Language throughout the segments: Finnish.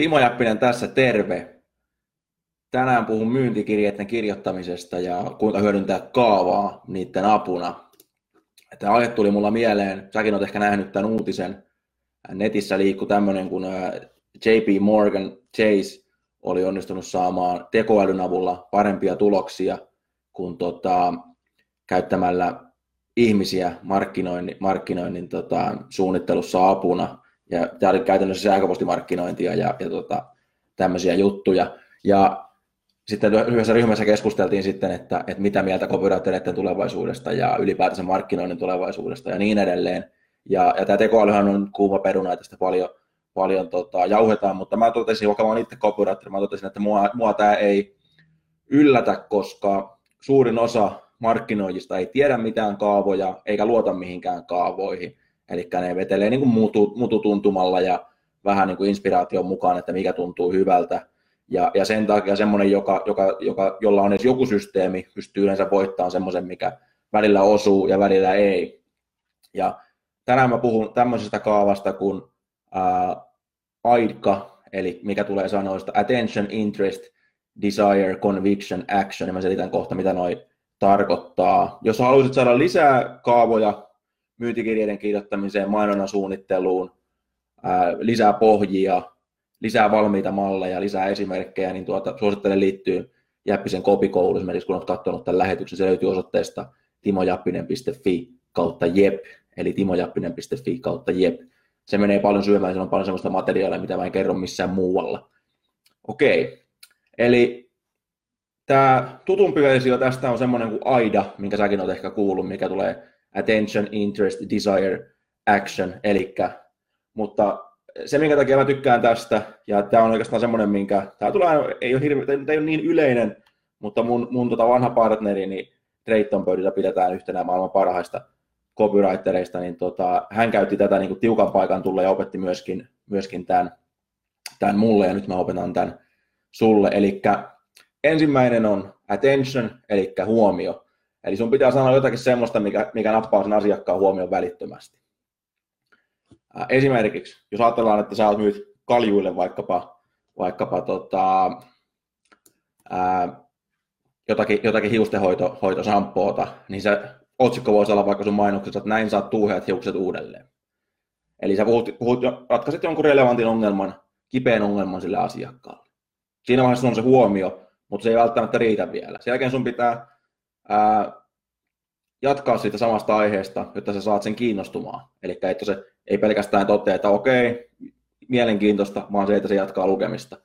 Timo Jäppinen tässä, terve. Tänään puhun myyntikirjeiden kirjoittamisesta ja kuinka hyödyntää kaavaa niiden apuna. Tämä aihe tuli mulla mieleen, säkin olet ehkä nähnyt tämän uutisen. Netissä liikkuu tämmöinen, kun JP Morgan Chase oli onnistunut saamaan tekoälyn avulla parempia tuloksia kuin tota, käyttämällä ihmisiä markkinoinnin, markkinoinnin tota, suunnittelussa apuna. Ja tämä oli käytännössä sähköpostimarkkinointia ja, ja tota, tämmöisiä juttuja. Ja sitten yhdessä ryhmässä keskusteltiin sitten, että, että mitä mieltä copywritereiden tulevaisuudesta ja ylipäätänsä markkinoinnin tulevaisuudesta ja niin edelleen. Ja, ja tämä tekoälyhän on kuuma peruna, että sitä paljon, paljon tota, jauhetaan, mutta mä totesin, vaikka mä olen itse copywriter, mä totesin, että mua, mua tämä ei yllätä, koska suurin osa markkinoijista ei tiedä mitään kaavoja eikä luota mihinkään kaavoihin. Eli ne vetelee niin kuin mutu, mututuntumalla ja vähän niin kuin inspiraation mukaan, että mikä tuntuu hyvältä. Ja, ja sen takia semmoinen, joka, joka, joka, jolla on edes joku systeemi, pystyy yleensä voittamaan semmoisen, mikä välillä osuu ja välillä ei. Ja tänään mä puhun tämmöisestä kaavasta kuin ää, AIDKA, eli mikä tulee sanoista Attention, Interest, Desire, Conviction, Action, ja mä selitän kohta, mitä noi tarkoittaa. Jos haluaisit saada lisää kaavoja myyntikirjeiden kirjoittamiseen, mainonnan suunnitteluun, ää, lisää pohjia, lisää valmiita malleja, lisää esimerkkejä, niin tuota, suosittelen liittyy Jäppisen kopikoulu, esimerkiksi kun olet katsonut tämän lähetyksen, se löytyy osoitteesta timojappinen.fi kautta jep, eli timojappinen.fi kautta jep. Se menee paljon syömään, siellä on paljon sellaista materiaalia, mitä mä en kerro missään muualla. Okei, eli tämä tutumpi versio tästä on semmoinen kuin AIDA, minkä säkin olet ehkä kuullut, mikä tulee Attention, Interest, Desire, Action, eli mutta se, minkä takia mä tykkään tästä, ja tämä on oikeastaan semmoinen, minkä, tämä tulee, ei ole, hirve, ei ole niin yleinen, mutta mun, mun tota vanha partneri, niin Drayton pöydillä pidetään yhtenä maailman parhaista copywritereista, niin tota, hän käytti tätä niin kuin tiukan paikan tulla ja opetti myöskin, myöskin tämän, tämän mulle, ja nyt mä opetan tämän sulle. Eli ensimmäinen on attention, eli huomio. Eli sun pitää sanoa jotakin semmoista, mikä, mikä nappaa sen asiakkaan huomioon välittömästi. Esimerkiksi, jos ajatellaan, että sä myyt kaljuille vaikkapa, vaikkapa tota, ää, jotakin, jotakin hiustenhoitosampoota, niin se otsikko voisi olla vaikka sun mainoksessa, että näin saat tuuheat hiukset uudelleen. Eli sä puhut, puhut, ratkaiset jonkun relevantin ongelman, kipeän ongelman sille asiakkaalle. Siinä vaiheessa on se huomio, mutta se ei välttämättä riitä vielä. Sen jälkeen sun pitää ää, jatkaa siitä samasta aiheesta, jotta sä saat sen kiinnostumaan. Eli että se ei pelkästään totea, että okei, mielenkiintoista, vaan se, että se jatkaa lukemista.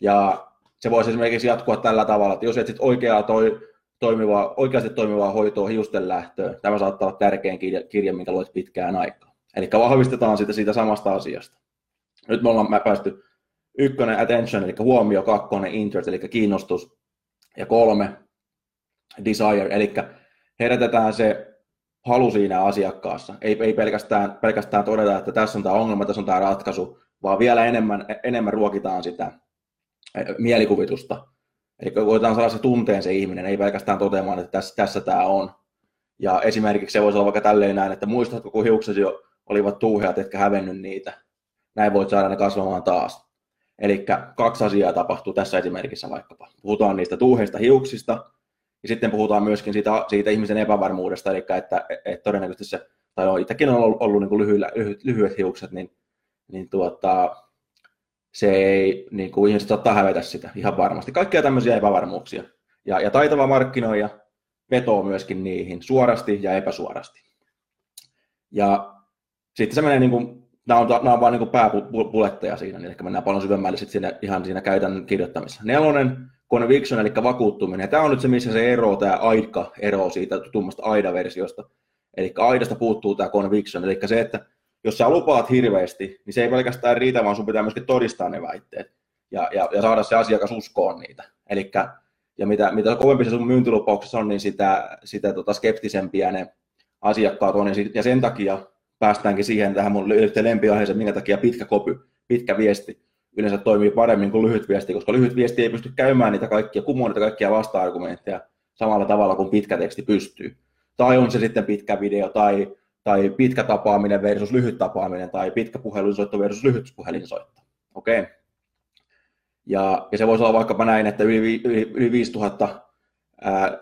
Ja se voisi esimerkiksi jatkua tällä tavalla, että jos etsit oikeaa toi, toimivaa, oikeasti toimivaa hoitoa hiusten lähtöön, tämä saattaa olla tärkein kirja, kirja minkä luet pitkään aikaa. Eli vahvistetaan sitä siitä samasta asiasta. Nyt me ollaan päästy ykkönen attention, eli huomio, kakkonen interest, eli kiinnostus, ja kolme desire, eli herätetään se halu siinä asiakkaassa. Ei, ei pelkästään, pelkästään todeta, että tässä on tämä ongelma, tässä on tämä ratkaisu, vaan vielä enemmän, enemmän ruokitaan sitä mielikuvitusta. Eli koitetaan saada se tunteen se ihminen, ei pelkästään toteamaan, että tässä, tässä tämä on. Ja esimerkiksi se voisi olla vaikka tälleen näin, että muistatko, kun hiuksesi jo olivat tuuheat, etkä hävennyt niitä. Näin voit saada ne kasvamaan taas. Eli kaksi asiaa tapahtuu tässä esimerkissä vaikkapa. Puhutaan niistä tuuheista hiuksista, ja sitten puhutaan myöskin siitä, siitä ihmisen epävarmuudesta, eli että, että todennäköisesti se, tai on, itsekin on ollut, ollut niin kuin lyhyillä, lyhyet, lyhyet hiukset, niin, niin tuota, se ei, niin kuin ihmiset saattaa hävetä sitä ihan varmasti. Kaikkia tämmöisiä epävarmuuksia. Ja, ja taitava markkinoija vetoo myöskin niihin suorasti ja epäsuorasti. Ja sitten se menee niin kuin, nämä on, nämä on vain niin pääpuletteja siinä, niin ehkä mennään paljon syvemmälle sitten siinä, ihan siinä käytännön kirjoittamisessa. Nelonen, conviction, eli vakuuttuminen. Tämä on nyt se, missä se ero, tämä AIDKA ero siitä tutummasta AIDA-versiosta. Eli AIDasta puuttuu tämä conviction, eli se, että jos sä lupaat hirveästi, niin se ei pelkästään riitä, vaan sun pitää myöskin todistaa ne väitteet. ja, ja, ja saada se asiakas uskoon niitä. Elikkä, ja mitä, mitä kovempi se sun myyntilupauksessa on, niin sitä, sitä tota skeptisempiä ne asiakkaat on. Ja, sen takia päästäänkin siihen tähän mun lempiaiheeseen, minkä takia pitkä kopy, pitkä viesti yleensä toimii paremmin kuin lyhyt viesti, koska lyhyt viesti ei pysty käymään niitä kaikkia, kumoon niitä kaikkia vasta-argumentteja samalla tavalla kuin pitkä teksti pystyy. Tai on se sitten pitkä video tai, tai pitkä tapaaminen versus lyhyt tapaaminen tai pitkä puhelinsoitto versus lyhyt puhelinsoitto. Okei. Okay. Ja, ja se voisi olla vaikkapa näin, että yli, yli, yli 5000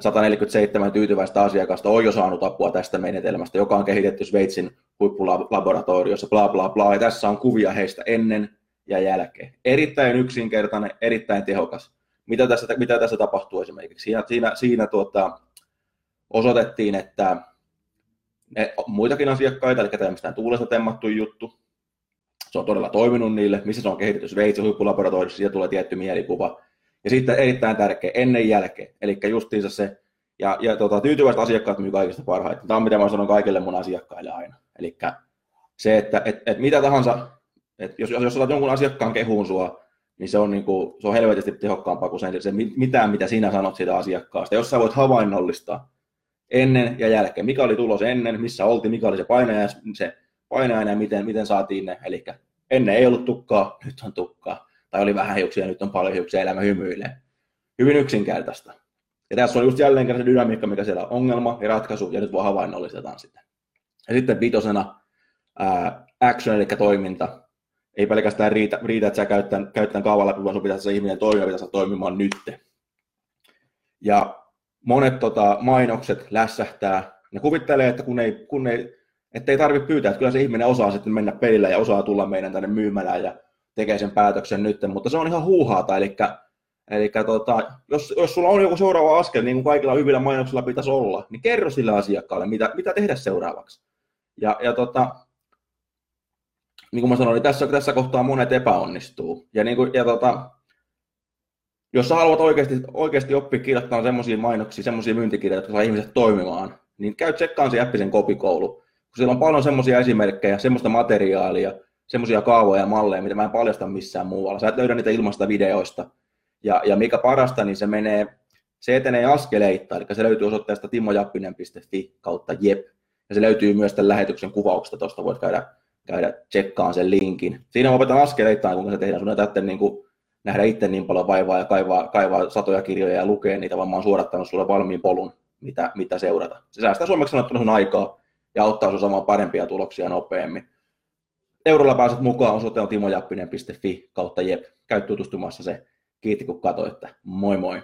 147 tyytyväistä asiakasta on jo saanut apua tästä menetelmästä, joka on kehitetty Sveitsin huippulaboratoriossa, bla bla bla, ja tässä on kuvia heistä ennen ja jälkeen. Erittäin yksinkertainen, erittäin tehokas. Mitä tässä, mitä tässä tapahtuu esimerkiksi? Siinä, siinä, siinä tuota, osoitettiin, että ne, muitakin asiakkaita, eli tämmöistä tuulesta temmattu juttu, se on todella toiminut niille, missä se on kehitetty Sveitsin huippulaboratoriossa, siitä tulee tietty mielikuva. Ja sitten erittäin tärkeä, ennen jälkeen, eli justiinsa se, ja, ja tota, tyytyväiset asiakkaat myy kaikista parhaiten. Tämä on mitä mä sanon kaikille mun asiakkaille aina. Eli se, että et, et mitä tahansa et jos, jos saat jonkun asiakkaan kehuun sua, niin se on, niin kuin, se on helvetisti tehokkaampaa kuin se, se mitään, mitä sinä sanot siitä asiakkaasta. Jos sä voit havainnollistaa ennen ja jälkeen, mikä oli tulos ennen, missä oltiin, mikä oli se painaja, se painajainen ja miten, miten saatiin ne. Eli ennen ei ollut tukkaa, nyt on tukkaa. Tai oli vähän hiuksia, nyt on paljon hiuksia, elämä hymyilee. Hyvin yksinkertaista. Ja tässä on just jälleen kerran se dynamiikka, mikä siellä on ongelma ja ratkaisu, ja nyt voi havainnollistetaan sitä. Ja sitten vitosena ää, action, eli toiminta ei pelkästään riitä, riitä että sä käyttää, käyttää kaavan läpi, vaan sun pitäisi se ihminen toimia, pitäisi toimimaan nyt. Ja monet tota, mainokset lässähtää, ne kuvittelee, että kun ei, kun ei, että ei tarvitse pyytää, että kyllä se ihminen osaa sitten mennä pelillä ja osaa tulla meidän tänne myymälään ja tekee sen päätöksen nyt, mutta se on ihan huuhaata, eli, eli tota, jos, jos sulla on joku seuraava askel, niin kuin kaikilla hyvillä mainoksilla pitäisi olla, niin kerro sille asiakkaalle, mitä, mitä tehdä seuraavaksi. Ja, ja tota, niin kuin mä sanoin, niin tässä, tässä kohtaa monet epäonnistuu. Ja, niin kuin, ja tota, jos sä haluat oikeasti, oikeasti oppia kirjoittamaan semmoisia mainoksia, semmoisia myyntikirjoja, jotka saa ihmiset toimimaan, niin käy tsekkaan se Jäppisen kopikoulu. Kun siellä on paljon semmoisia esimerkkejä, semmoista materiaalia, semmoisia kaavoja ja malleja, mitä mä en paljasta missään muualla. Sä et löydä niitä ilmasta videoista. Ja, ja mikä parasta, niin se menee, se etenee askeleittain, eli se löytyy osoitteesta timojappinen.fi kautta jep. Ja se löytyy myös tämän lähetyksen kuvauksesta, tuosta voit käydä käydä tsekkaan sen linkin. Siinä mä opetan askeleittain, kuinka se tehdään. Sun ei tarvitse niin kuin nähdä itse niin paljon vaivaa ja kaivaa, kaivaa satoja kirjoja ja lukea niitä, vaan mä oon suorattanut sulle valmiin polun, mitä, mitä seurata. Se säästää suomeksi sanottuna sun aikaa ja auttaa sun saamaan parempia tuloksia nopeammin. Eurolla pääset mukaan, osoite on timojappinen.fi kautta jep. Käy tutustumassa se. Kiitti kun katsoitte. Moi moi.